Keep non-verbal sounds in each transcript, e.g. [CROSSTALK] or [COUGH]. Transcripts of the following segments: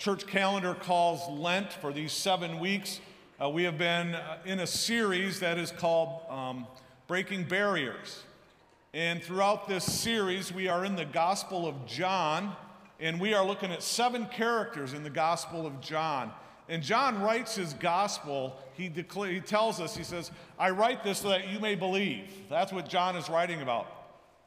church calendar calls Lent for these seven weeks. Uh, we have been uh, in a series that is called um, Breaking Barriers. And throughout this series, we are in the Gospel of John, and we are looking at seven characters in the Gospel of John. And John writes his gospel, he, he tells us, he says, I write this so that you may believe. That's what John is writing about.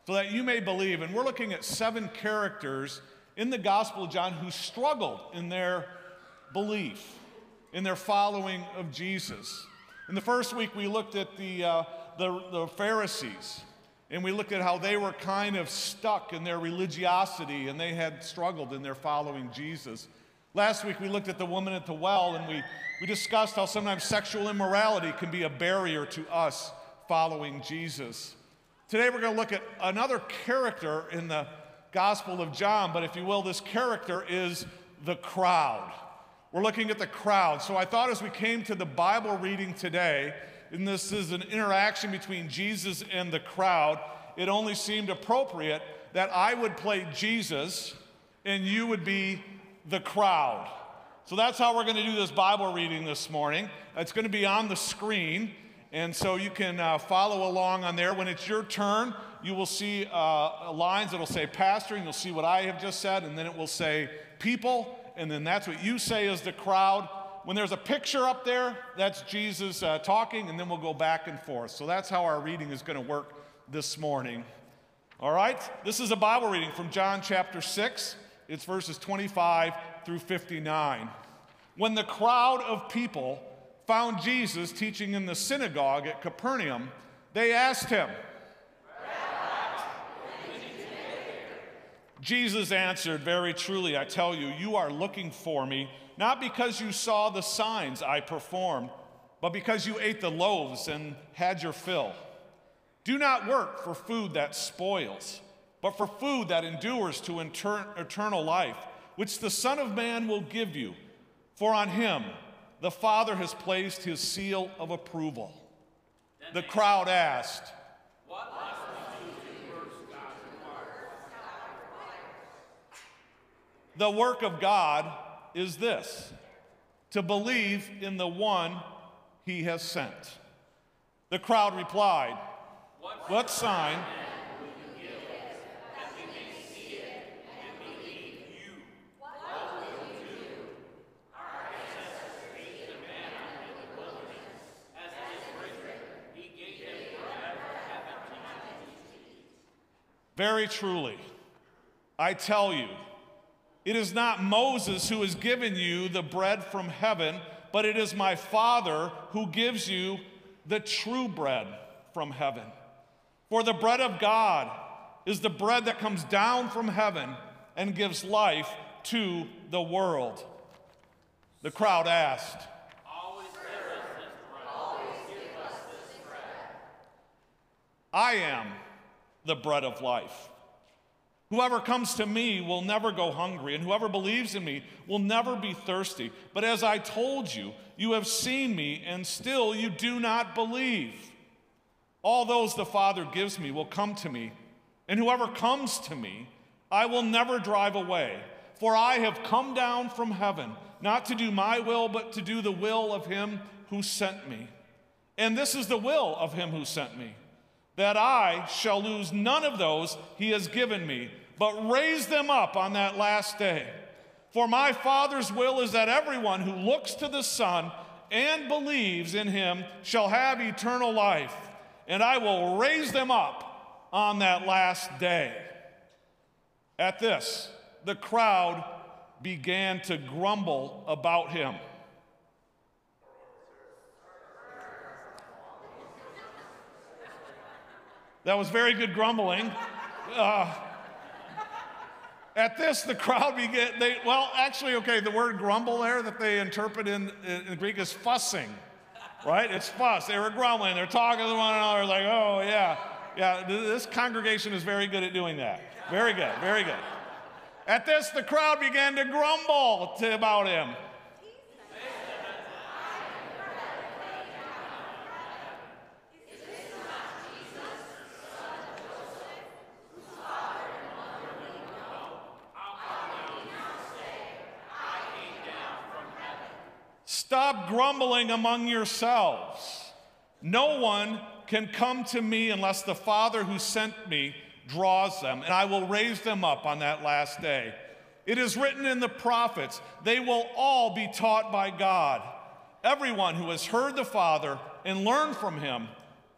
So that you may believe. And we're looking at seven characters in the Gospel of John who struggled in their belief, in their following of Jesus. In the first week, we looked at the, uh, the, the Pharisees, and we looked at how they were kind of stuck in their religiosity and they had struggled in their following Jesus. Last week we looked at the woman at the well and we, we discussed how sometimes sexual immorality can be a barrier to us following Jesus. Today we're going to look at another character in the Gospel of John, but if you will, this character is the crowd. We're looking at the crowd. So I thought as we came to the Bible reading today, and this is an interaction between Jesus and the crowd, it only seemed appropriate that I would play Jesus and you would be the crowd. So that's how we're going to do this Bible reading this morning. It's going to be on the screen, and so you can uh, follow along on there. When it's your turn, you will see uh, lines that will say pastor, and you'll see what I have just said, and then it will say people, and then that's what you say is the crowd. When there's a picture up there, that's Jesus uh, talking, and then we'll go back and forth. So that's how our reading is going to work this morning. All right? This is a Bible reading from John chapter 6. It's verses 25 through 59. When the crowd of people found Jesus teaching in the synagogue at Capernaum, they asked him, Jesus answered, Very truly, I tell you, you are looking for me, not because you saw the signs I performed, but because you ate the loaves and had your fill. Do not work for food that spoils but for food that endures to inter- eternal life, which the Son of Man will give you. For on him the Father has placed his seal of approval. The crowd asked, The work of God is this to believe in the one he has sent. The crowd replied, What, sign? Very truly, I tell you, it is not Moses who has given you the bread from heaven, but it is my Father who gives you the true bread from heaven. For the bread of God is the bread that comes down from heaven and gives life to the world. The crowd asked, I am the bread of life. Whoever comes to me will never go hungry, and whoever believes in me will never be thirsty. But as I told you, you have seen me, and still you do not believe. All those the Father gives me will come to me, and whoever comes to me, I will never drive away. For I have come down from heaven, not to do my will, but to do the will of him who sent me. And this is the will of him who sent me that I shall lose none of those he has given me, but raise them up on that last day. For my Father's will is that everyone who looks to the Son and believes in him shall have eternal life, and I will raise them up on that last day. At this, the crowd began to grumble about him. That was very good grumbling. Uh, at this, the crowd began, they, well, actually, okay, the word grumble there that they interpret in, in Greek is fussing, right? It's fuss. They were grumbling. They're talking to one another, like, oh, yeah, yeah, this congregation is very good at doing that. Very good, very good. At this, the crowd began to grumble to, about him. Stop grumbling among yourselves. No one can come to me unless the Father who sent me draws them, and I will raise them up on that last day. It is written in the prophets, they will all be taught by God. Everyone who has heard the Father and learned from him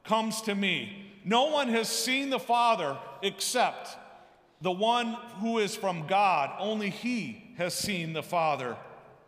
comes to me. No one has seen the Father except the one who is from God. Only he has seen the Father.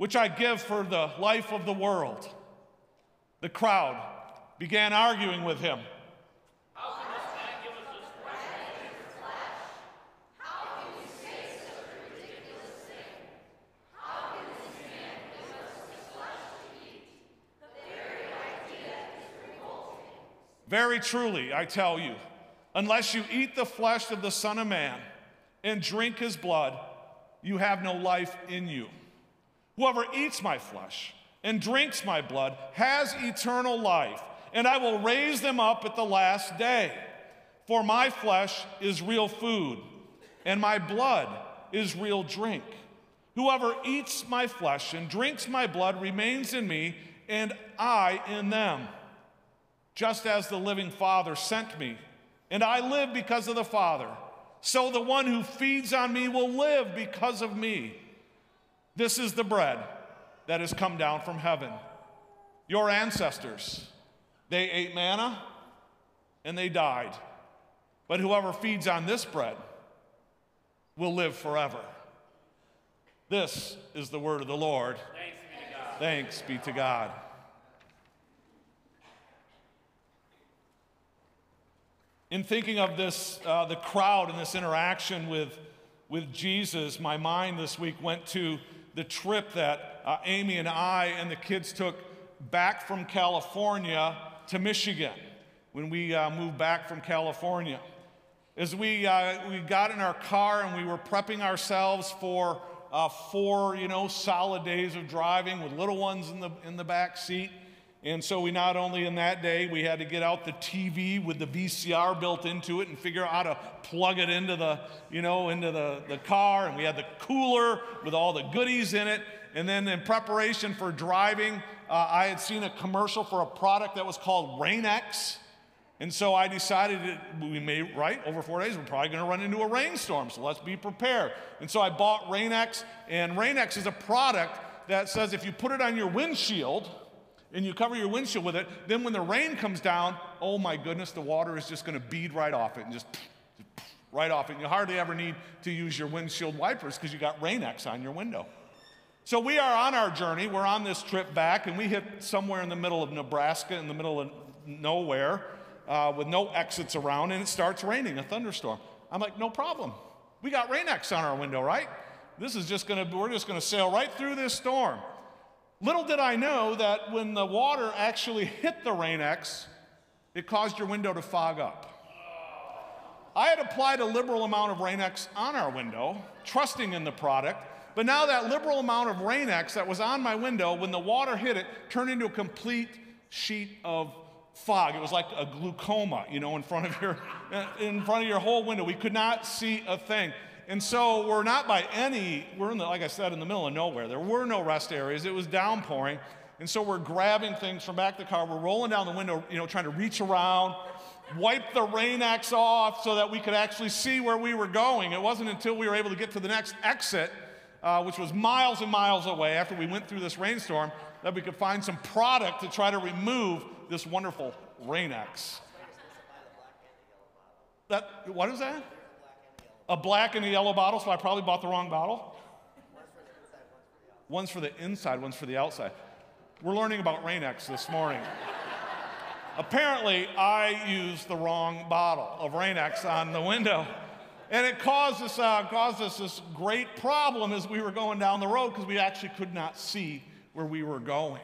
which I give for the life of the world. The crowd began arguing with him. How can this man give us bread into flesh? How can you say such a ridiculous thing? How can this man give us flesh to eat? The very idea of revolting. Very truly, I tell you, unless you eat the flesh of the Son of Man and drink his blood, you have no life in you. Whoever eats my flesh and drinks my blood has eternal life, and I will raise them up at the last day. For my flesh is real food, and my blood is real drink. Whoever eats my flesh and drinks my blood remains in me, and I in them just as the living Father sent me, and I live because of the Father. So the one who feeds on me will live because of me. This is the bread that has come down from heaven. Your ancestors, they ate manna and they died. But whoever feeds on this bread will live forever. This is the word of the Lord. Thanks be to God. In thinking of this, uh, the crowd and this interaction with, with Jesus, my mind this week went to the trip that uh, Amy and I and the kids took back from California to Michigan when we uh, moved back from California. As we, uh, we got in our car and we were prepping ourselves for uh, four, you know, solid days of driving with little ones in the, in the back seat, and so we not only in that day, we had to get out the TV with the VCR built into it and figure out how to plug it into the, you know, into the, the car. And we had the cooler with all the goodies in it. And then in preparation for driving, uh, I had seen a commercial for a product that was called Rain-X. And so I decided that we may, right, over four days, we're probably going to run into a rainstorm, so let's be prepared. And so I bought Rain-X, and Rain-X is a product that says if you put it on your windshield, and you cover your windshield with it, then when the rain comes down, oh my goodness, the water is just going to bead right off it and just right off it. And you hardly ever need to use your windshield wipers because you got Rain-X on your window. So we are on our journey. We're on this trip back, and we hit somewhere in the middle of Nebraska, in the middle of nowhere, uh, with no exits around, and it starts raining, a thunderstorm. I'm like, no problem. We got Rain-X on our window, right? This is just gonna, we're just gonna sail right through this storm. Little did I know that when the water actually hit the Rain-X, it caused your window to fog up. I had applied a liberal amount of Rain-X on our window, trusting in the product, but now that liberal amount of Rain-X that was on my window, when the water hit it, turned into a complete sheet of fog. It was like a glaucoma, you know, in front of your, [LAUGHS] in front of your whole window. We could not see a thing. And so we're not by any, we're in the, like I said, in the middle of nowhere. There were no rest areas. It was downpouring. And so we're grabbing things from back of the car. We're rolling down the window, you know, trying to reach around, wipe the Rain-X off so that we could actually see where we were going. It wasn't until we were able to get to the next exit, uh, which was miles and miles away after we went through this rainstorm, that we could find some product to try to remove this wonderful Rain-X. That, what is that? A black and a yellow bottle, so I probably bought the wrong bottle. One's for the inside, one's for the outside. We're learning about Rain-X this morning. Apparently, I used the wrong bottle of Rain-X on the window. And it caused us, uh, caused us this great problem as we were going down the road because we actually could not see where we were going.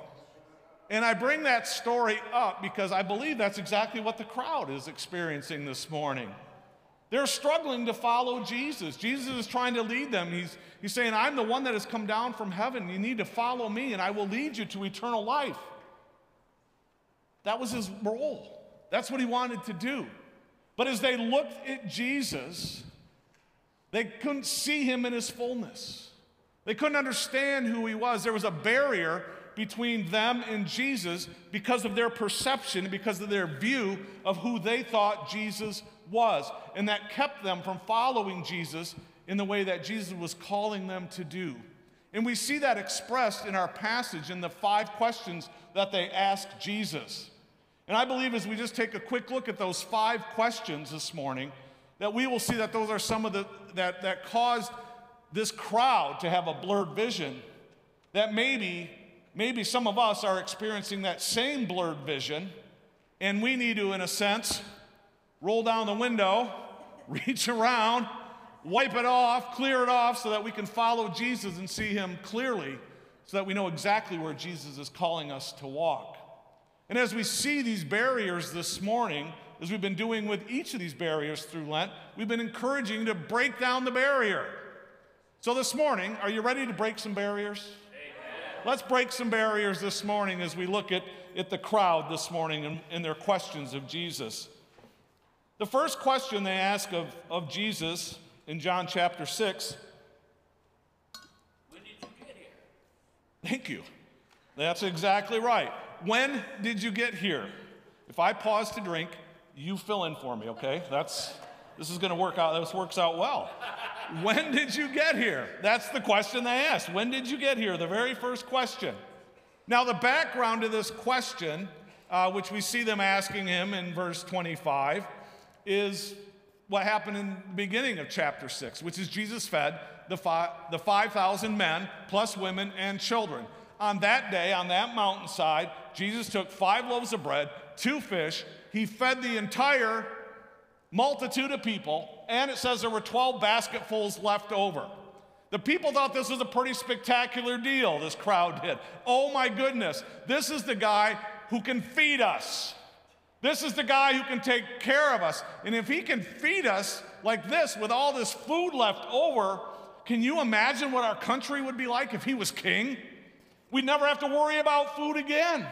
And I bring that story up because I believe that's exactly what the crowd is experiencing this morning. They're struggling to follow Jesus. Jesus is trying to lead them. He's, he's saying, I'm the one that has come down from heaven. You need to follow me, and I will lead you to eternal life. That was his role. That's what he wanted to do. But as they looked at Jesus, they couldn't see him in his fullness. They couldn't understand who he was. There was a barrier between them and Jesus because of their perception, because of their view of who they thought Jesus was. And that kept them from following Jesus in the way that Jesus was calling them to do. And we see that expressed in our passage in the five questions that they asked Jesus. And I believe as we just take a quick look at those five questions this morning, that we will see that those are some of the that, that caused this crowd to have a blurred vision. That maybe, maybe some of us are experiencing that same blurred vision, and we need to, in a sense, roll down the window, [LAUGHS] reach around, wipe it off, clear it off so that we can follow Jesus and see him clearly so that we know exactly where Jesus is calling us to walk. And as we see these barriers this morning, as we've been doing with each of these barriers through Lent, we've been encouraging to break down the barrier. So this morning, are you ready to break some barriers? Amen. Let's break some barriers this morning as we look at, at the crowd this morning and, and their questions of Jesus. The first question they ask of, of Jesus in John chapter 6 When did you get here? Thank you. That's exactly right. When did you get here? If I pause to drink, you fill in for me, okay? That's this is going to work out. This works out well. when did you get here? That's the question they asked. When did you get here? The very first question. Now, the background to this question, uh, which we see them asking him in verse 25, is what happened in the beginning of chapter 6, which is Jesus fed the, fi- the 5,000 men, plus women and children. On that day, on that mountainside, Jesus took five loaves of bread, two fish. He fed the entire multitude of people, and it says there were 12 basketfuls left over. The people thought this was a pretty spectacular deal, this crowd did. Oh my goodness, this is the guy who can feed us. This is the guy who can take care of us. And if he can feed us like this with all this food left over, can you imagine what our country would be like if he was king? We'd never have to worry about food again.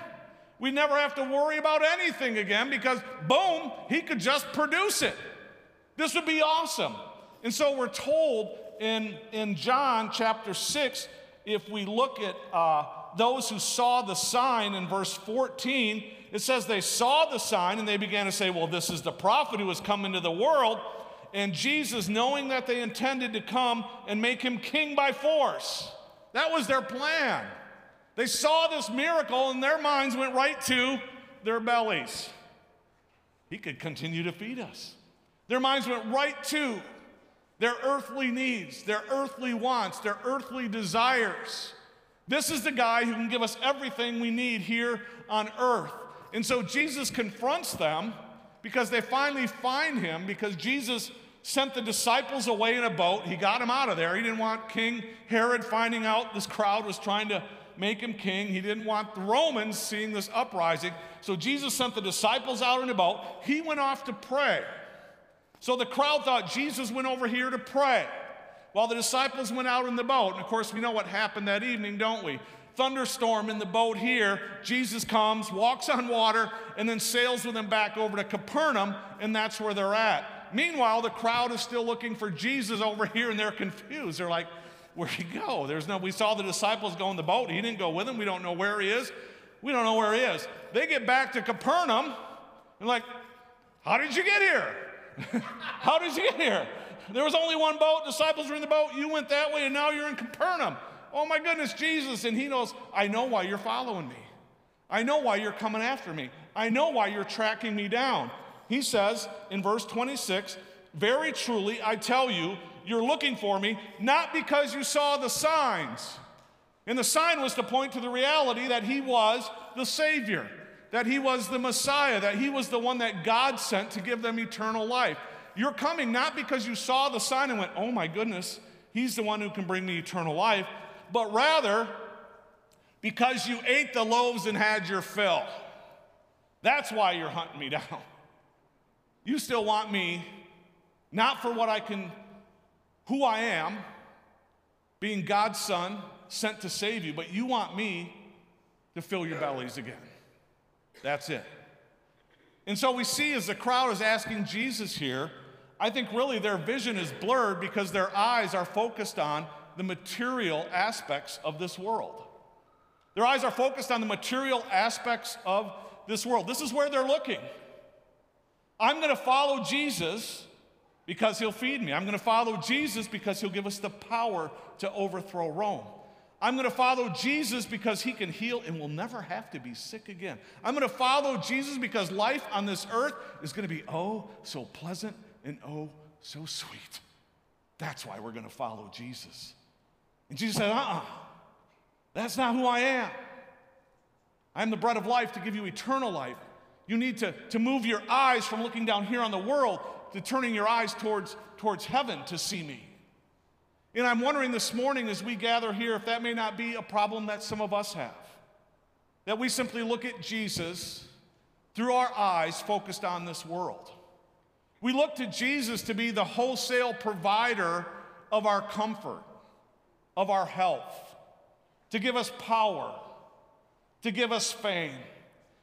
We'd never have to worry about anything again because, boom, he could just produce it. This would be awesome. And so we're told in, in John chapter 6, if we look at uh, those who saw the sign in verse 14, it says they saw the sign and they began to say, Well, this is the prophet who has come into the world. And Jesus, knowing that they intended to come and make him king by force, that was their plan. They saw this miracle and their minds went right to their bellies. He could continue to feed us. Their minds went right to their earthly needs, their earthly wants, their earthly desires. This is the guy who can give us everything we need here on earth. And so Jesus confronts them because they finally find him because Jesus sent the disciples away in a boat. He got them out of there. He didn't want King Herod finding out this crowd was trying to make him king. He didn't want the Romans seeing this uprising. So Jesus sent the disciples out in a boat. He went off to pray. So the crowd thought Jesus went over here to pray while the disciples went out in the boat. And of course, we know what happened that evening, don't we? Thunderstorm in the boat here. Jesus comes, walks on water, and then sails with them back over to Capernaum, and that's where they're at. Meanwhile, the crowd is still looking for Jesus over [LAUGHS] here, and they're confused. They're like, Where'd he go? There's no, we saw the disciples go in the boat. He didn't go with them. We don't know where he is. We don't know where he is. They get back to Capernaum and like, how did you get here? [LAUGHS] how did you get here? There was only one boat. Disciples were in the boat. You went that way, and now you're in Capernaum. Oh my goodness, Jesus. And he knows, I know why you're following me. I know why you're coming after me. I know why you're tracking me down. He says in verse 26, Very truly, I tell you, you're looking for me, not because you saw the signs. And the sign was to point to the reality that he was the Savior, that he was the Messiah, that he was the one that God sent to give them eternal life. You're coming not because you saw the sign and went, oh my goodness, he's the one who can bring me eternal life, but rather because you ate the loaves and had your fill. That's why you're hunting me [LAUGHS] down. You still want me, not for what I can, who I am, being God's son, sent to save you, but you want me to fill your bellies again. That's it. And so we see as the crowd is asking Jesus here, I think really their vision is blurred because their eyes are focused on the material aspects of this world. Their eyes are focused on the material aspects of this world. This is where they're looking. I'm going to follow Jesus because he'll feed me. I'm going to follow Jesus because he'll give us the power to overthrow Rome. I'm going to follow Jesus because he can heal and we'll never have to be sick again. I'm going to follow Jesus because life on this earth is going to be oh so pleasant and oh so sweet. That's why we're going to follow Jesus. And Jesus said, uh uh-uh, uh, that's not who I am. I'm the bread of life to give you eternal life. You need to, to move your eyes from looking down here on the world to turning your eyes towards, towards heaven to see me. And I'm wondering this morning as we gather here if that may not be a problem that some of us have. That we simply look at Jesus through our eyes focused on this world. We look to Jesus to be the wholesale provider of our comfort, of our health, to give us power, to give us fame.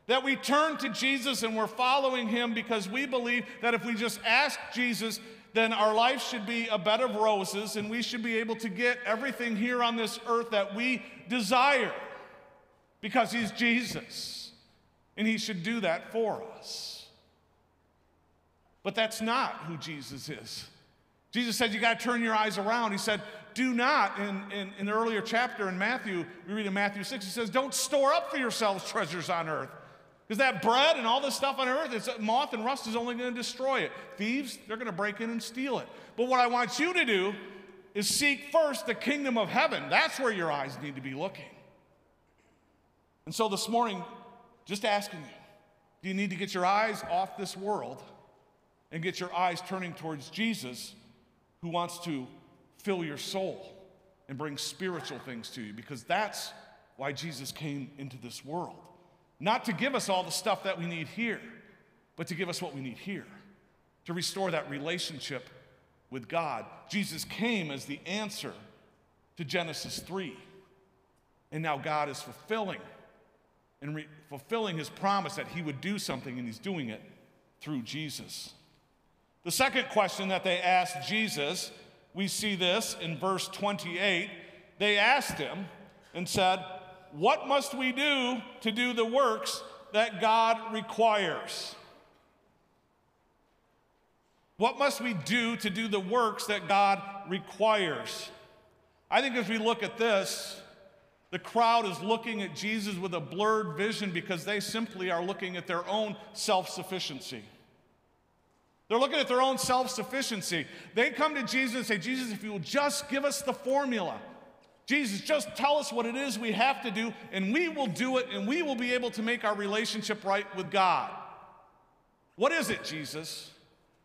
That we turn to Jesus and we're following him because we believe that if we just ask Jesus then our life should be a bed of roses and we should be able to get everything here on this earth that we desire because He's Jesus and He should do that for us. But that's not who Jesus is. Jesus said, You got to turn your eyes around. He said, Do not, in, in, in the earlier chapter in Matthew, we read in Matthew 6, he says, Don't store up for yourselves treasures on earth because that bread and all this stuff on earth, it's moth and rust is only going to destroy it. Thieves, they're going to break in and steal it. But what I want you to do is seek first the kingdom of heaven. That's where your eyes need to be looking. And so this morning, just asking you, do you need to get your eyes off this world and get your eyes turning towards Jesus who wants to fill your soul and bring spiritual things to you? Because that's why Jesus came into this world. Not to give us all the stuff that we need here, but to give us what we need here, to restore that relationship with God. Jesus came as the answer to Genesis 3. And now God is fulfilling and re- fulfilling his promise that he would do something, and he's doing it through Jesus. The second question that they asked Jesus, we see this in verse 28. They asked him and said, what must we do to do the works that God requires? What must we do to do the works that God requires? I think as we look at this, the crowd is looking at Jesus with a blurred vision because they simply are looking at their own self sufficiency. They're looking at their own self sufficiency. They come to Jesus and say, Jesus, if you will just give us the formula, Jesus, just tell us what it is we have to do, and we will do it, and we will be able to make our relationship right with God. What is it, Jesus?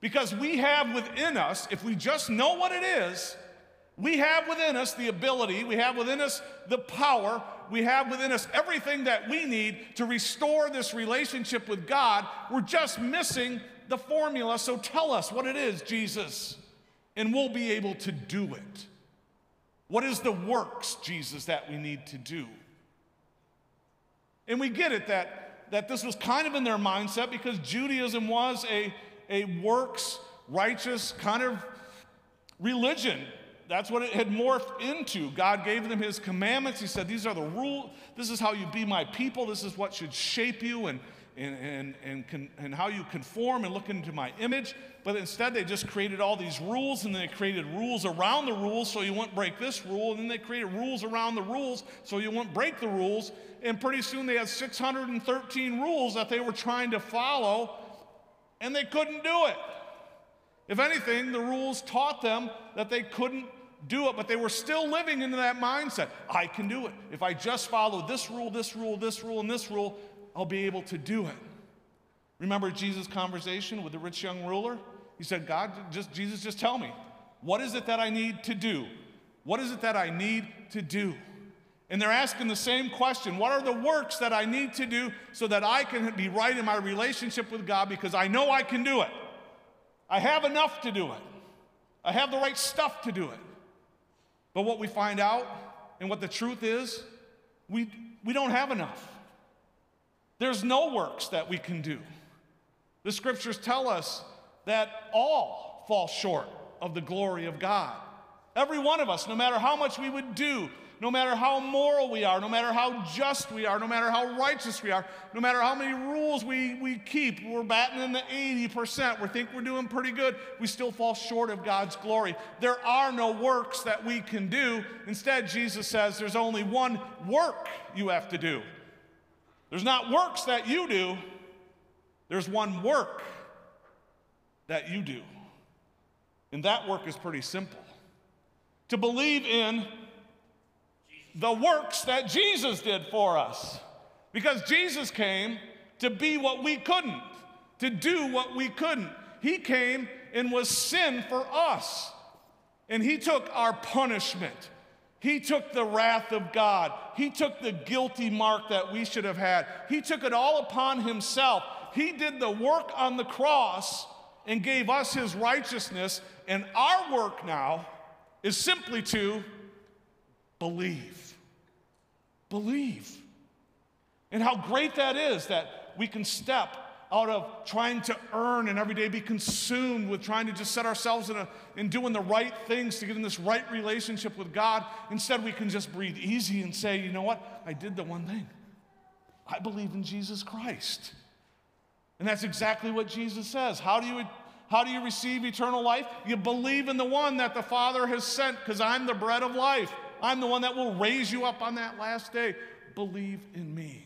Because we have within us, if we just know what it is, we have within us the ability, we have within us the power, we have within us everything that we need to restore this relationship with God. We're just missing the formula. So tell us what it is, Jesus, and we'll be able to do it. What is the works, Jesus, that we need to do? And we get it that, that this was kind of in their mindset because Judaism was a, a works righteous kind of religion. That's what it had morphed into. God gave them his commandments. He said, These are the rules. This is how you be my people. This is what should shape you and, and, and, and, con, and how you conform and look into my image. But instead, they just created all these rules and they created rules around the rules so you wouldn't break this rule. And then they created rules around the rules so you wouldn't break the rules. And pretty soon they had 613 rules that they were trying to follow and they couldn't do it. If anything, the rules taught them that they couldn't do it, but they were still living into that mindset. I can do it. If I just follow this rule, this rule, this rule, and this rule, I'll be able to do it. Remember Jesus' conversation with the rich young ruler? He said, God, just Jesus, just tell me, what is it that I need to do? What is it that I need to do? And they're asking the same question What are the works that I need to do so that I can be right in my relationship with God because I know I can do it? I have enough to do it, I have the right stuff to do it. But what we find out and what the truth is, we, we don't have enough. There's no works that we can do. The scriptures tell us that all fall short of the glory of God. Every one of us, no matter how much we would do, no matter how moral we are, no matter how just we are, no matter how righteous we are, no matter how many rules we, we keep, we're batting in the 80%, we think we're doing pretty good, we still fall short of God's glory. There are no works that we can do. Instead, Jesus says there's only one work you have to do. There's not works that you do, there's one work that you do. And that work is pretty simple to believe in the works that Jesus did for us. Because Jesus came to be what we couldn't, to do what we couldn't. He came and was sin for us. And He took our punishment. He took the wrath of God. He took the guilty mark that we should have had. He took it all upon Himself. He did the work on the cross and gave us His righteousness. And our work now is simply to believe. Believe. And how great that is that we can step out of trying to earn and every day be consumed with trying to just set ourselves in, a, in doing the right things to get in this right relationship with God. Instead, we can just breathe easy and say, you know what? I did the one thing. I believe in Jesus Christ. And that's exactly what Jesus says. How do you, how do you receive eternal life? You believe in the one that the Father has sent, because I'm the bread of life. I'm the one that will raise you up on that last day. Believe in me.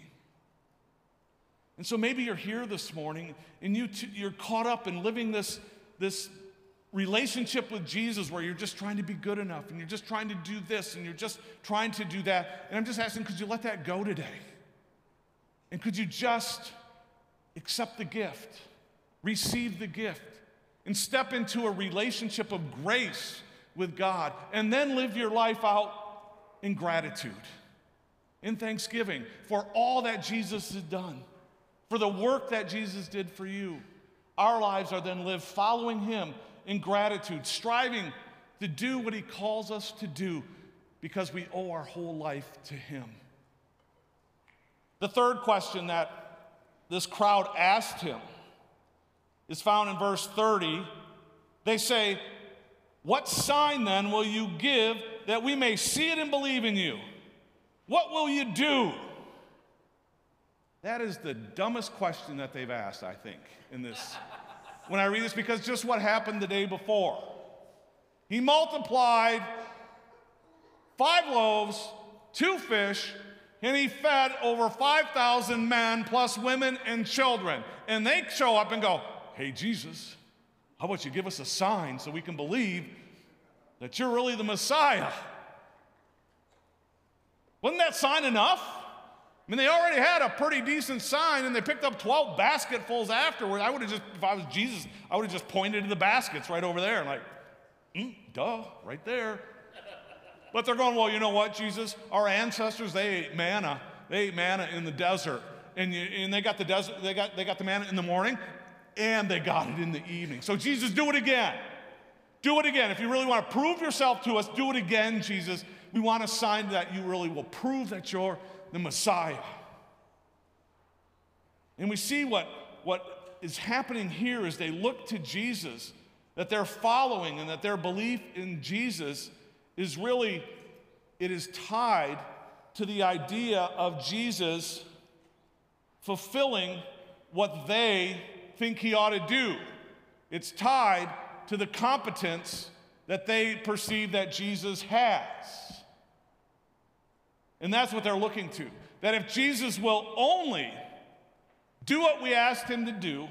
And so maybe you're here this morning and you t- you're caught up in living this, this relationship with Jesus where you're just trying to be good enough and you're just trying to do this and you're just trying to do that. And I'm just asking, could you let that go today? And could you just accept the gift, receive the gift, and step into a relationship of grace with God, and then live your life out in gratitude, in thanksgiving for all that Jesus has done, for the work that Jesus did for you. Our lives are then lived following Him in gratitude, striving to do what He calls us to do because we owe our whole life to Him. The third question that this crowd asked Him is found in verse 30. They say, what sign then will you give that we may see it and believe in you? What will you do? That is the dumbest question that they've asked, I think, in this. when I read this, because just what happened the day before. He multiplied five loaves, two fish, and he fed over 5,000 men plus women and children. And they show up and go, Hey, Jesus, how about you give us a sign so we can believe that you're really the Messiah? Wasn't that sign enough? I mean, they already had a pretty decent sign and they picked up 12 basketfuls afterward. I would have just, if I was Jesus, I would have just pointed to the baskets right over there and like, mm, duh, right there. But they're going, well, you know what, Jesus? Our ancestors, they ate manna. They ate manna in the desert. And, you, and they got the desert, they got, they got the manna in the morning and they got it in the evening. So, Jesus, do it again. Do it again. If you really want to prove yourself to us, do it again, Jesus. We want a sign that you really will prove that you're the Messiah. And we see what, what is happening here as they look to Jesus, that they're following and that their belief in Jesus is really, it is tied to the idea of Jesus fulfilling what they think he ought to do. It's tied to the competence that they perceive that Jesus has. And that's what they're looking to. That if Jesus will only do what we asked him to do,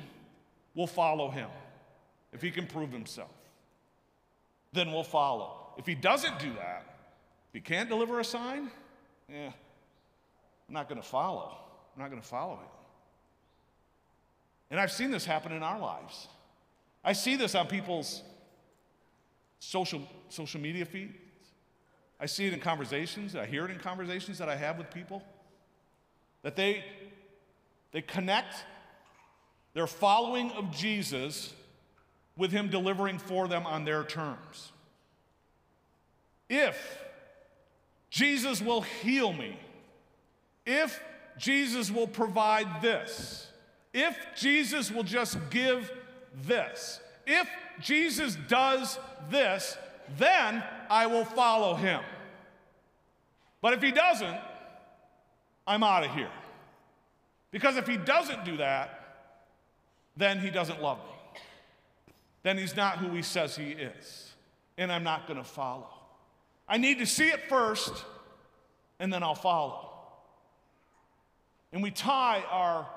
we'll follow him. If he can prove himself, then we'll follow. If he doesn't do that, if he can't deliver a sign, yeah, I'm not going to follow. I'm not going to follow him. And I've seen this happen in our lives. I see this on people's social, social media feeds. I see it in conversations, I hear it in conversations that I have with people. That they, they connect their following of Jesus with Him delivering for them on their terms. If Jesus will heal me, if Jesus will provide this, if Jesus will just give this, if Jesus does this, then I will follow him. But if he doesn't, I'm out of here. Because if he doesn't do that, then he doesn't love me. Then he's not who he says he is. And I'm not going to follow. I need to see it first, and then I'll follow. And we tie our,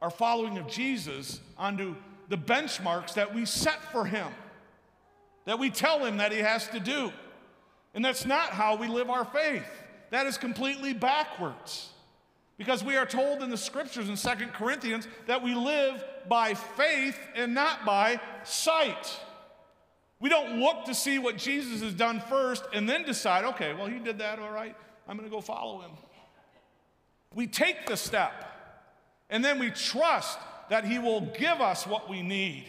our following of Jesus onto the benchmarks that we set for him, that we tell him that he has to do. And that's not how we live our faith. That is completely backwards. Because we are told in the scriptures in Second Corinthians that we live by faith and not by sight. We don't look to see what Jesus has done first and then decide, okay, well, he did that, all right, I'm going to go follow him. We take the step and then we trust that he will give us what we need.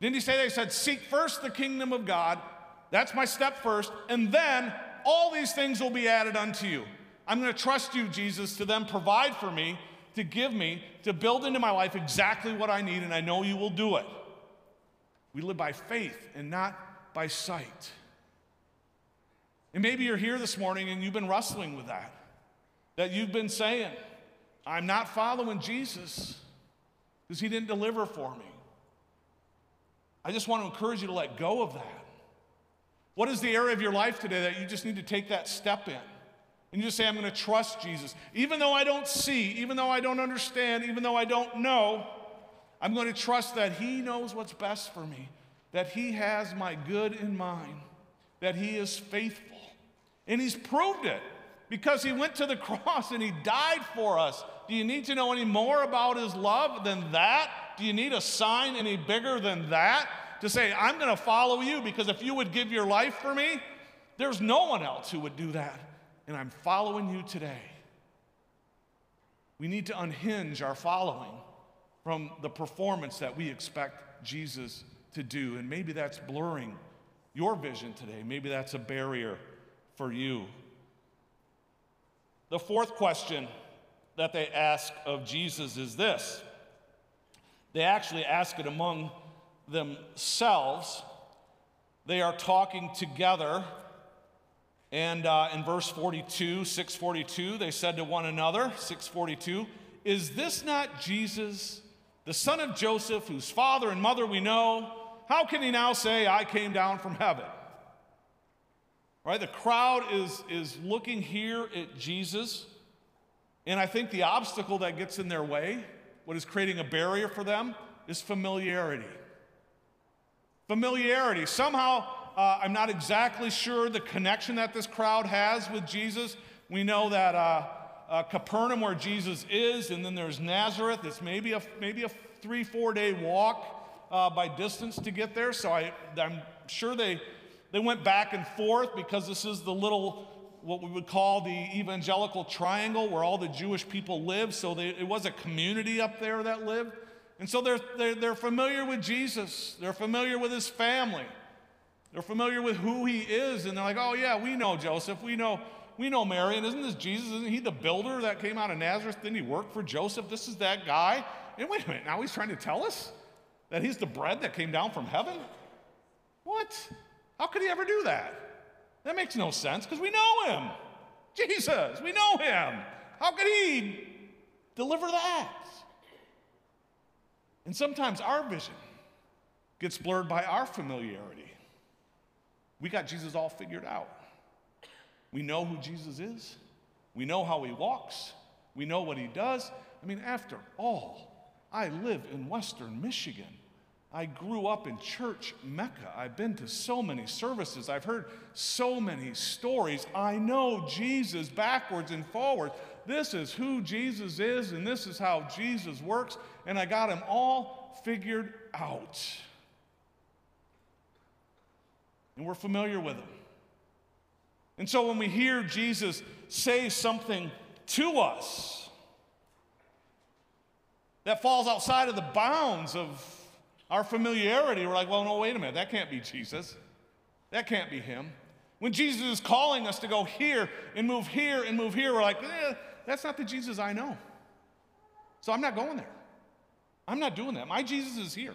Didn't he say they said, Seek first the kingdom of God? That's my step first, and then all these things will be added unto you. I'm going to trust you, Jesus, to then provide for me, to give me, to build into my life exactly what I need, and I know you will do it. We live by faith and not by sight. And maybe you're here this morning and you've been wrestling with that. That you've been saying, I'm not following Jesus because he didn't deliver for me. I just want to encourage you to let go of that. What is the area of your life today that you just need to take that step in? And you just say, I'm going to trust Jesus. Even though I don't see, even though I don't understand, even though I don't know, I'm going to trust that He knows what's best for me, that He has my good in mind, that He is faithful. And He's proved it because He went to the [LAUGHS] cross and He died for us. Do you need to know any more about His love than that? Do you need a sign any bigger than that? To say, I'm going to follow you because if you would give your life for me, there's no one else who would do that. And I'm following you today. We need to unhinge our following from the performance that we expect Jesus to do. And maybe that's blurring your vision today. Maybe that's a barrier for you. The fourth question that they ask of Jesus is this they actually ask it among themselves. They are talking together. And uh, in verse 42, 642, they said to one another, 642, Is this not Jesus? the son of Joseph, whose father and mother we know, how can he now say, I came down from heaven? Right? The crowd is, is looking here at Jesus, and I think the obstacle that gets in their way, what is creating a barrier for them, is familiarity. Familiarity. Somehow, uh, I'm not exactly sure the connection that this crowd has with Jesus. We know that. Uh, uh, Capernaum, where Jesus is, and then there's Nazareth. It's maybe a, maybe a three, four day walk uh, by distance to get there. So I, I'm sure they, they went back and forth because this is the little, what we would call the evangelical triangle where all the Jewish people live. So they, it was a community up there that lived. And so they're, they're, they're familiar with Jesus, they're familiar with his family. They're familiar with who he is, and they're like, oh, yeah, we know Joseph. We know we know Mary, and isn't this Jesus? Isn't he the builder that came out of Nazareth? Didn't he work for Joseph? This is that guy. And wait a minute, now he's trying to tell us that he's the bread that came down from heaven? What? How could he ever do that? That makes no sense because we know him. Jesus, we know him. How could he deliver that? And sometimes our vision gets blurred by our familiarity. We got Jesus all figured out. We know who Jesus is. We know how he walks. We know what he does. I mean, after all, I live in Western Michigan. I grew up in church Mecca. I've been to so many services. I've heard so many stories. I know Jesus backwards and forwards. This is who Jesus is, and this is how Jesus works, and I got him all figured out. And we're familiar with him. And so when we hear Jesus say something to us that falls outside of the bounds of our familiarity, we're like, well, no, wait a minute, that can't be Jesus. That can't be him. When Jesus is calling us to go here and move here and move here, we're like, eh, that's not the Jesus I know. So I'm not going there. I'm not doing that. My Jesus is here.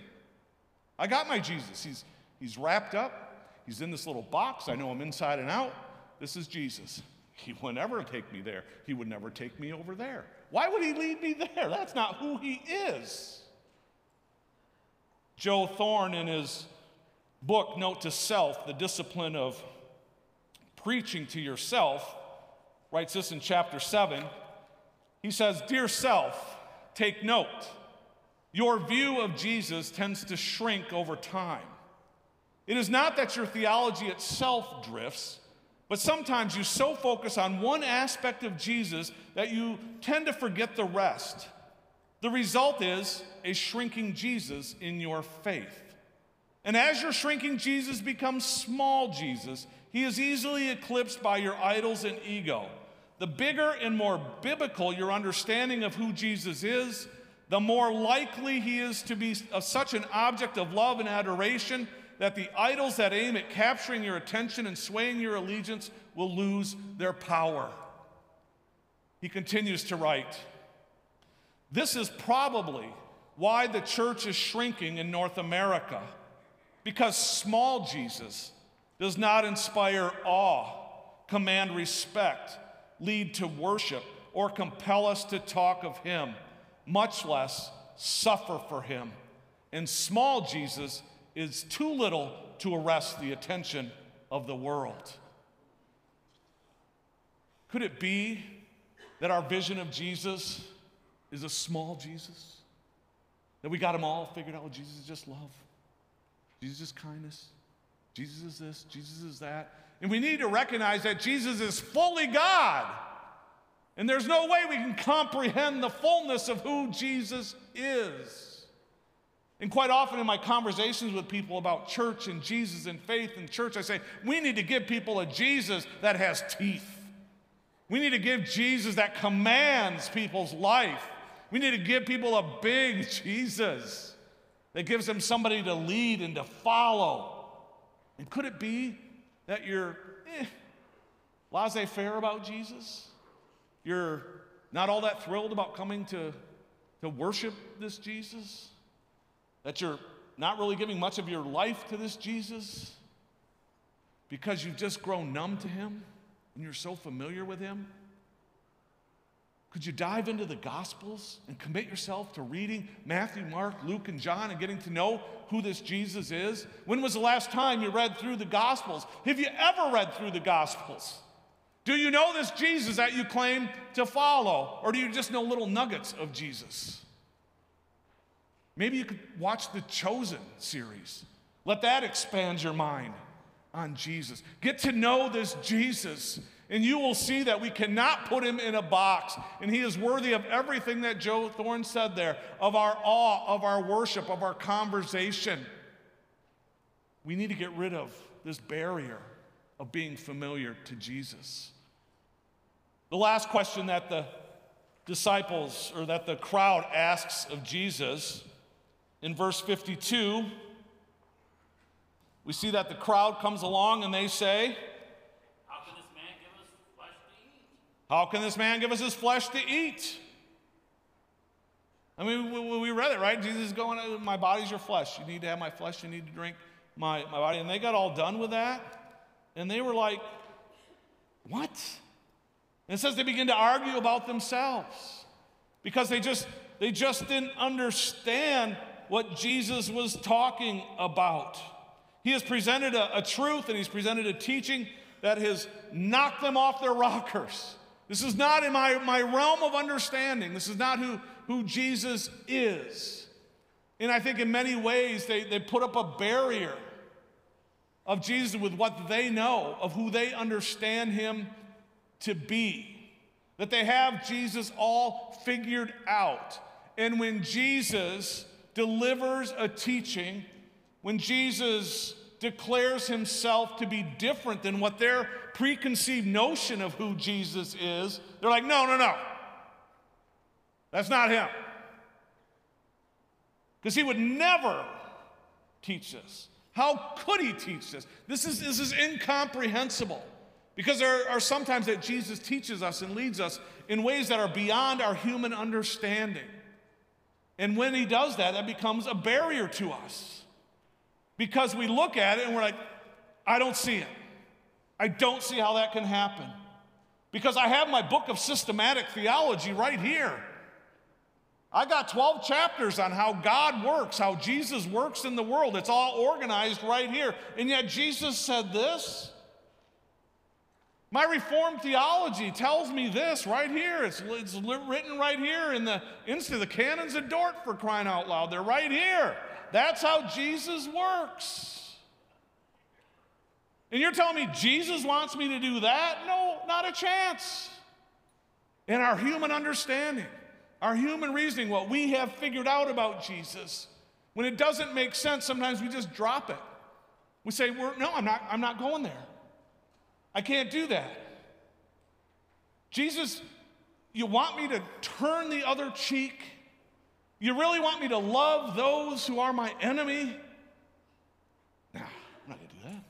I got my Jesus. He's, he's wrapped up, he's in this little box. I know him inside and out. This is Jesus. He would never take me there. He would never take me over there. Why would he lead me [LAUGHS] there? That's not who he is. Joe Thorn, in his book, Note to Self, The Discipline of Preaching to Yourself, writes this in chapter 7. He says, Dear self, take note. Your view of Jesus tends to shrink over time. It is not that your theology itself drifts, but sometimes you so focus on one aspect of Jesus that you tend to forget the rest. The result is a shrinking Jesus in your faith. And as your shrinking Jesus becomes small Jesus, he is easily eclipsed by your idols and ego. The bigger and more biblical your understanding of who Jesus is, the more likely he is to be such an object of love and adoration that the idols that aim at capturing your attention and swaying your allegiance will lose their power. He continues to write This is probably why the church is shrinking in North America, because small Jesus does not inspire awe, command respect, lead to worship, or compel us to talk of Him, much less suffer for Him. And small Jesus is too little to arrest the attention of the world. Could it be that our vision of Jesus is a small Jesus? That we got them all figured out? Well, Jesus is just love, Jesus is kindness, Jesus is this, Jesus is that. And we need to recognize that Jesus is fully God. And there's no way we can comprehend the fullness of who Jesus is. And quite often in my conversations with people about church and Jesus and faith and church, I say, we need to give people a Jesus that has teeth. We need to give Jesus that commands people's life. We need to give people a big Jesus that gives them somebody to lead and to follow. And could it be that you're eh, laissez faire about Jesus? You're not all that thrilled about coming to, to worship this Jesus? that you're not really giving much of your life to this Jesus because you've just grown numb to him and you're so familiar with him? Could you dive into the Gospels and commit yourself to reading Matthew, Mark, Luke, and John and getting to know who this Jesus is? When was the last time you read through the Gospels? Have you ever read through the Gospels? Do you know this Jesus that you claim to follow? Or do you just know little nuggets of Jesus? Maybe you could watch the Chosen series. Let that expand your mind on Jesus. Get to know this Jesus, and you will see that we cannot put him in a box. And he is worthy of everything that Joe Thorn said there of our awe, of our worship, of our conversation. We need to get rid of this barrier of being familiar to Jesus. The last question that the disciples or that the crowd asks of Jesus in verse 52, we see that the crowd comes along and they say, How can this man give us flesh to eat? How can this man give us his flesh to eat? I mean, we, read it, right? Jesus is going, My body's your flesh. You need to have my flesh. You need to drink my, my body. And they got all done with that. And they were like, What? And it says they begin to argue about themselves because they just they just didn't understand what Jesus was talking about. He has presented a, a truth and he's presented a teaching that has knocked them off their rockers. This is not in my, my realm of understanding. This is not who, who Jesus is. And I think in many ways they, they put up a barrier of Jesus with what they know, of who they understand him to be. That they have Jesus all figured out. And when Jesus delivers a teaching, when Jesus declares himself to be different than what their preconceived notion of who Jesus is, they're like, no, no, no. That's not him. Because he would never teach this. How could he teach this? This is, this is incomprehensible. Because there are sometimes that Jesus teaches us and leads us in ways that are beyond our human understanding. And when he does that, that becomes a barrier to us. Because we look at it and we're like, I don't see it. I don't see how that can happen. Because I have my book of systematic theology right here. I got 12 chapters on how God works, how Jesus works in the world. It's all organized right here. And yet Jesus said this. My Reformed theology tells me this right here. It's, it's written right here in the instead the canons of Dort for crying out loud. They're right here. That's how Jesus works. And you're telling me Jesus wants me to do that? No, not a chance. In our human understanding, our human reasoning, what we have figured out about Jesus, when it doesn't make sense, sometimes we just drop it. We say, No, I'm not, I'm not going there. I can't do that. Jesus, you want me to turn the other cheek? You really want me to love those who are my enemy? No, I'm not going to do that.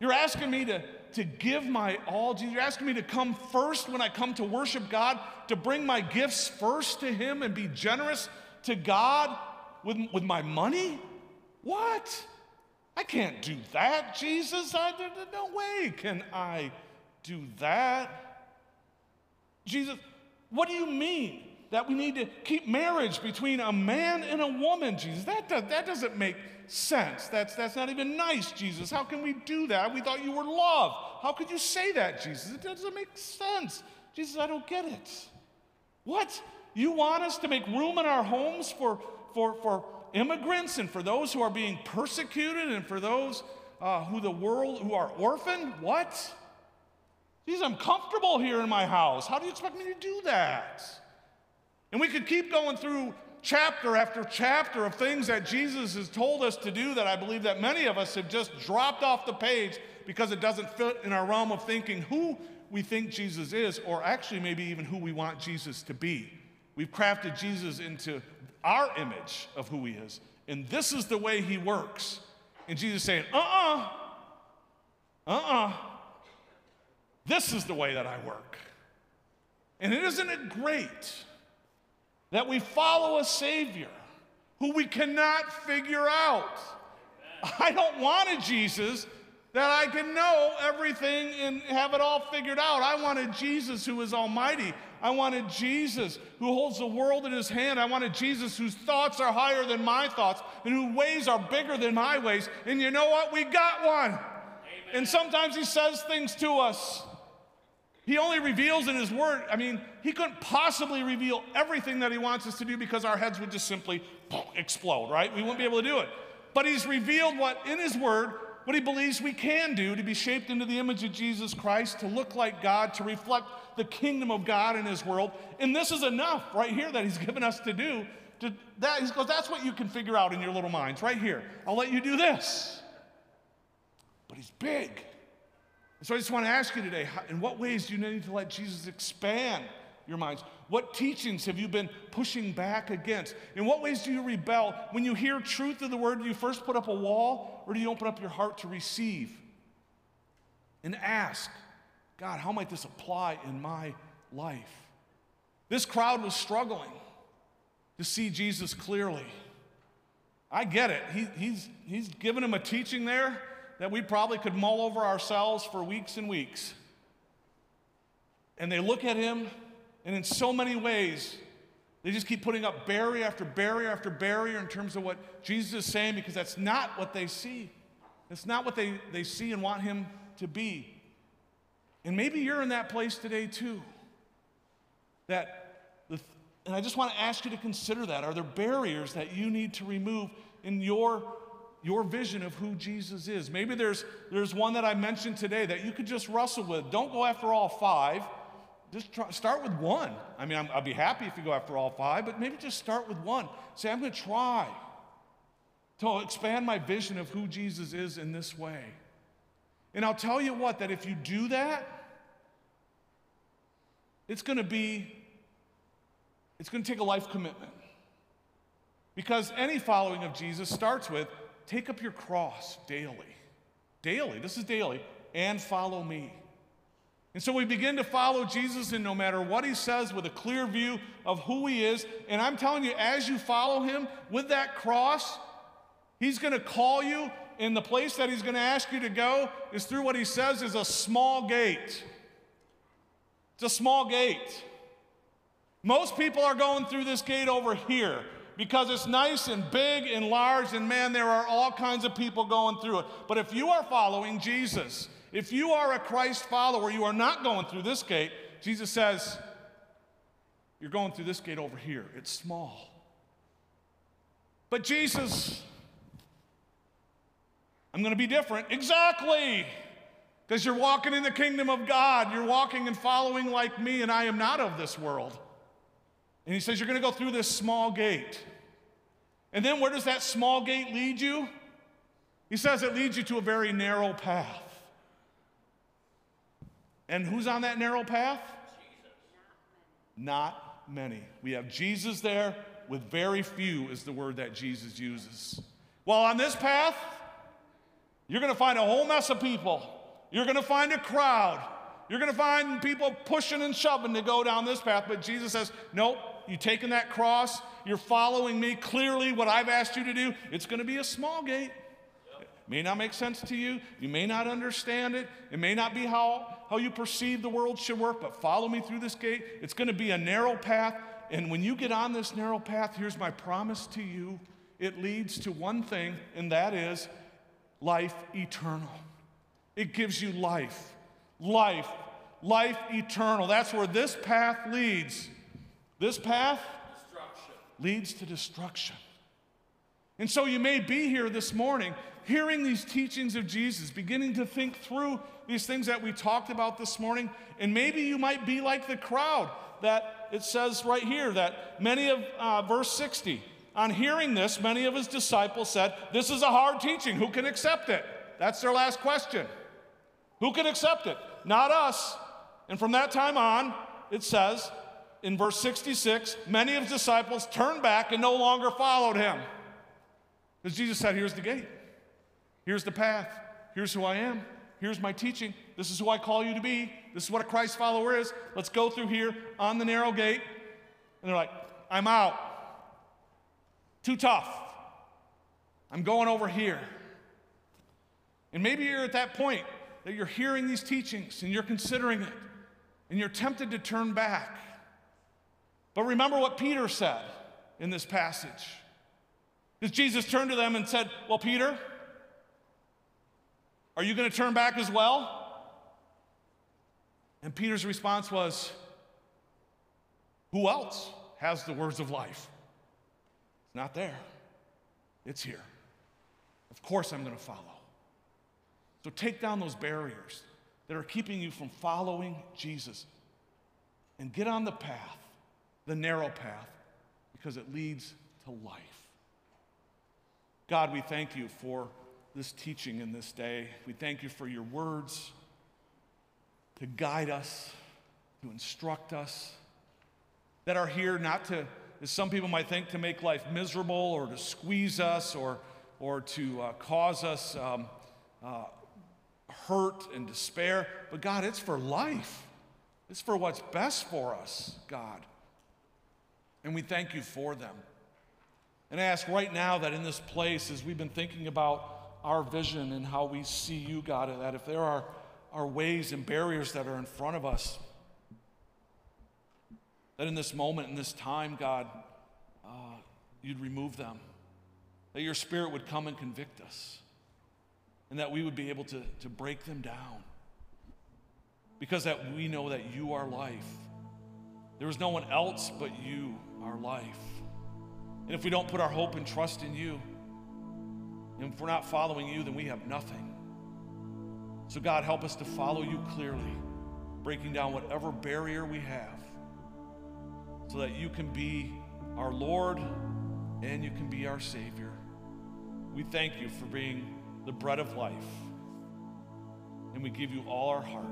You're asking me to, to give my all. Jesus, you're asking me to come first when I come to worship God, to bring my gifts first to Him and be generous to God with, with my money? What? I can't do that, Jesus. I, no way can I do that. Jesus, what do you mean that we need to keep marriage between a man and a woman, Jesus? That, does, that doesn't make sense. That's, that's not even nice, Jesus. How can we do that? We thought you were love. How could you say that, Jesus? It doesn't make sense. Jesus, I don't get it. What? You want us to make room in our homes for, for, for immigrants and for those who are being persecuted and for those uh, who the world who are orphaned? What? Jesus, I'm comfortable here in my house. How do you expect me to do that? And we could keep going through chapter after chapter of things that Jesus has told us to do that I believe that many of us have just dropped off the page because it doesn't fit in our realm of thinking who we think Jesus is, or actually maybe even who we want Jesus to be. We've crafted Jesus into our image of who he is. And this is the way he works. And Jesus saying, uh uh-uh, uh, uh-uh. This is the way that I work. And isn't it great that we follow a Savior who we cannot figure out? I don't want a Jesus that I can know everything and have it all figured out. I wanted Jesus who is almighty. I wanted Jesus who holds the world in his hand. I wanted Jesus whose thoughts are higher than my thoughts and whose ways are bigger than my ways. And you know what? We got one. Amen. And sometimes he says things to us. He only reveals in his word. I mean, he couldn't possibly reveal everything that he wants us to do because our heads would just simply explode, right? We wouldn't be able to do it. But he's revealed what in his word what he believes we can do to be shaped into the image of Jesus Christ, to look like God, to reflect the kingdom of God in his world. And this is enough right here that he's [LAUGHS] given us to do. To that, he goes, that's what you can figure out in your little minds, right here. I'll let you do this. But he's big. So I just want to ask you today, in what ways do you need to let Jesus expand your minds? What teachings have you been pushing back against? In what ways do you rebel? When you hear truth of the word, do you first put up a wall or do you open up your heart to receive and ask, God, how might this apply in my life? This crowd was struggling to see Jesus clearly. I get it. He, he's, he's given them a teaching there that we probably could mull over ourselves for weeks and weeks. And they look at him and in so many ways, they just keep putting up barrier after barrier after barrier in terms of what Jesus is saying because that's not what they see. That's not what they, they see and want him to be. And maybe you're in that place today too. That the, and I just want to ask you to consider that. Are there barriers that you need to remove in your, your vision of who Jesus is? Maybe there's, there's one that I mentioned today that you could just wrestle with. Don't go after all five just try, start with one. I mean, i will be happy if you go after all five, but maybe just start with one. Say, I'm going to try. to expand my vision of who Jesus is in this way. And I'll tell you what, that if you do that, it's going to be, it's going to take a life commitment. Because any following of Jesus starts with take up your cross daily. Daily, this is daily, and follow me. And so we begin to follow Jesus, and no matter what he says, with a clear view of who he is. And I'm telling you, as you follow him with that cross, he's going to call you, and the place that he's going to ask you to go is through what he says is a small gate. It's a small gate. Most people are going through this gate over here because it's nice and big and large, and man, there are all kinds of people going through it. But if you are following Jesus, if you are a Christ follower, you are not going through this gate. Jesus says, You're going through this gate over here. It's small. But Jesus, I'm going to be different. Exactly. Because you're walking in the kingdom of God. You're walking and following like me, and I am not of this world. And he says, You're going to go through this small gate. And then where does that small gate lead you? He says it leads you to a very narrow path. And who's on that narrow path? Jesus. Not many. We have Jesus there with very few, is the word that Jesus uses. Well, on this path, you're going to find a whole mess of people. You're going to find a crowd. You're going to find people pushing and shoving to go down this path. But Jesus says, Nope, you've taken that cross. You're following me clearly, what I've asked you to do. It's going to be a small gate. It may not make sense to you. You may not understand it. It may not be how, how you perceive the world should work, but follow me through this gate. It's going to be a narrow path. And when you get on this narrow path, here's my promise to you it leads to one thing, and that is life eternal. It gives you life, life, life eternal. That's where this path leads. This path leads to destruction. And so you may be here this morning hearing these teachings of Jesus, beginning to think through these things that we talked about this morning, and maybe you might be like the crowd that it says right here that many of uh, verse 60 on hearing this, many of his disciples said, This is a hard teaching. Who can accept it? That's their last question. Who can accept it? Not us. And from that time on, it says in verse 66 many of his disciples turned back and no longer followed him. Because Jesus said, Here's the gate, here's the path, here's who I am, here's my teaching, this is who I call you to be, this is what a Christ follower is. Let's go through here on the narrow gate. And they're like, I'm out. Too tough. I'm going over here. And maybe you're at that point that you're hearing these teachings and you're considering it and you're tempted to turn back. But remember what Peter said in this passage. Because Jesus turned to them and said, Well, Peter, are you going to turn back as well? And Peter's response was, Who else has the words of life? It's not there, it's here. Of course, I'm going to follow. So take down those barriers that are keeping you from following Jesus and get on the path, the narrow path, because it leads to life. God, we thank you for this teaching in this day. We thank you for your words to guide us, to instruct us, that are here not to, as some people might think, to make life miserable or to squeeze us or, or to uh, cause us um, uh, hurt and despair. But God, it's for life. It's for what's best for us, God. And we thank you for them. And I ask right now that in this place, as we've been thinking about our vision and how we see you, God, that if there are, are ways and barriers that are in front of us, that in this moment, in this time, God, uh, you'd remove them. That your spirit would come and convict us and that we would be able to, to break them down. Because that we know that you are life. There is no one else but you are life. And if we don't put our hope and trust in you, and if we're not following you, then we have nothing. So, God, help us to follow you clearly, breaking down whatever barrier we have, so that you can be our Lord and you can be our Savior. We thank you for being the bread of life. And we give you all our heart.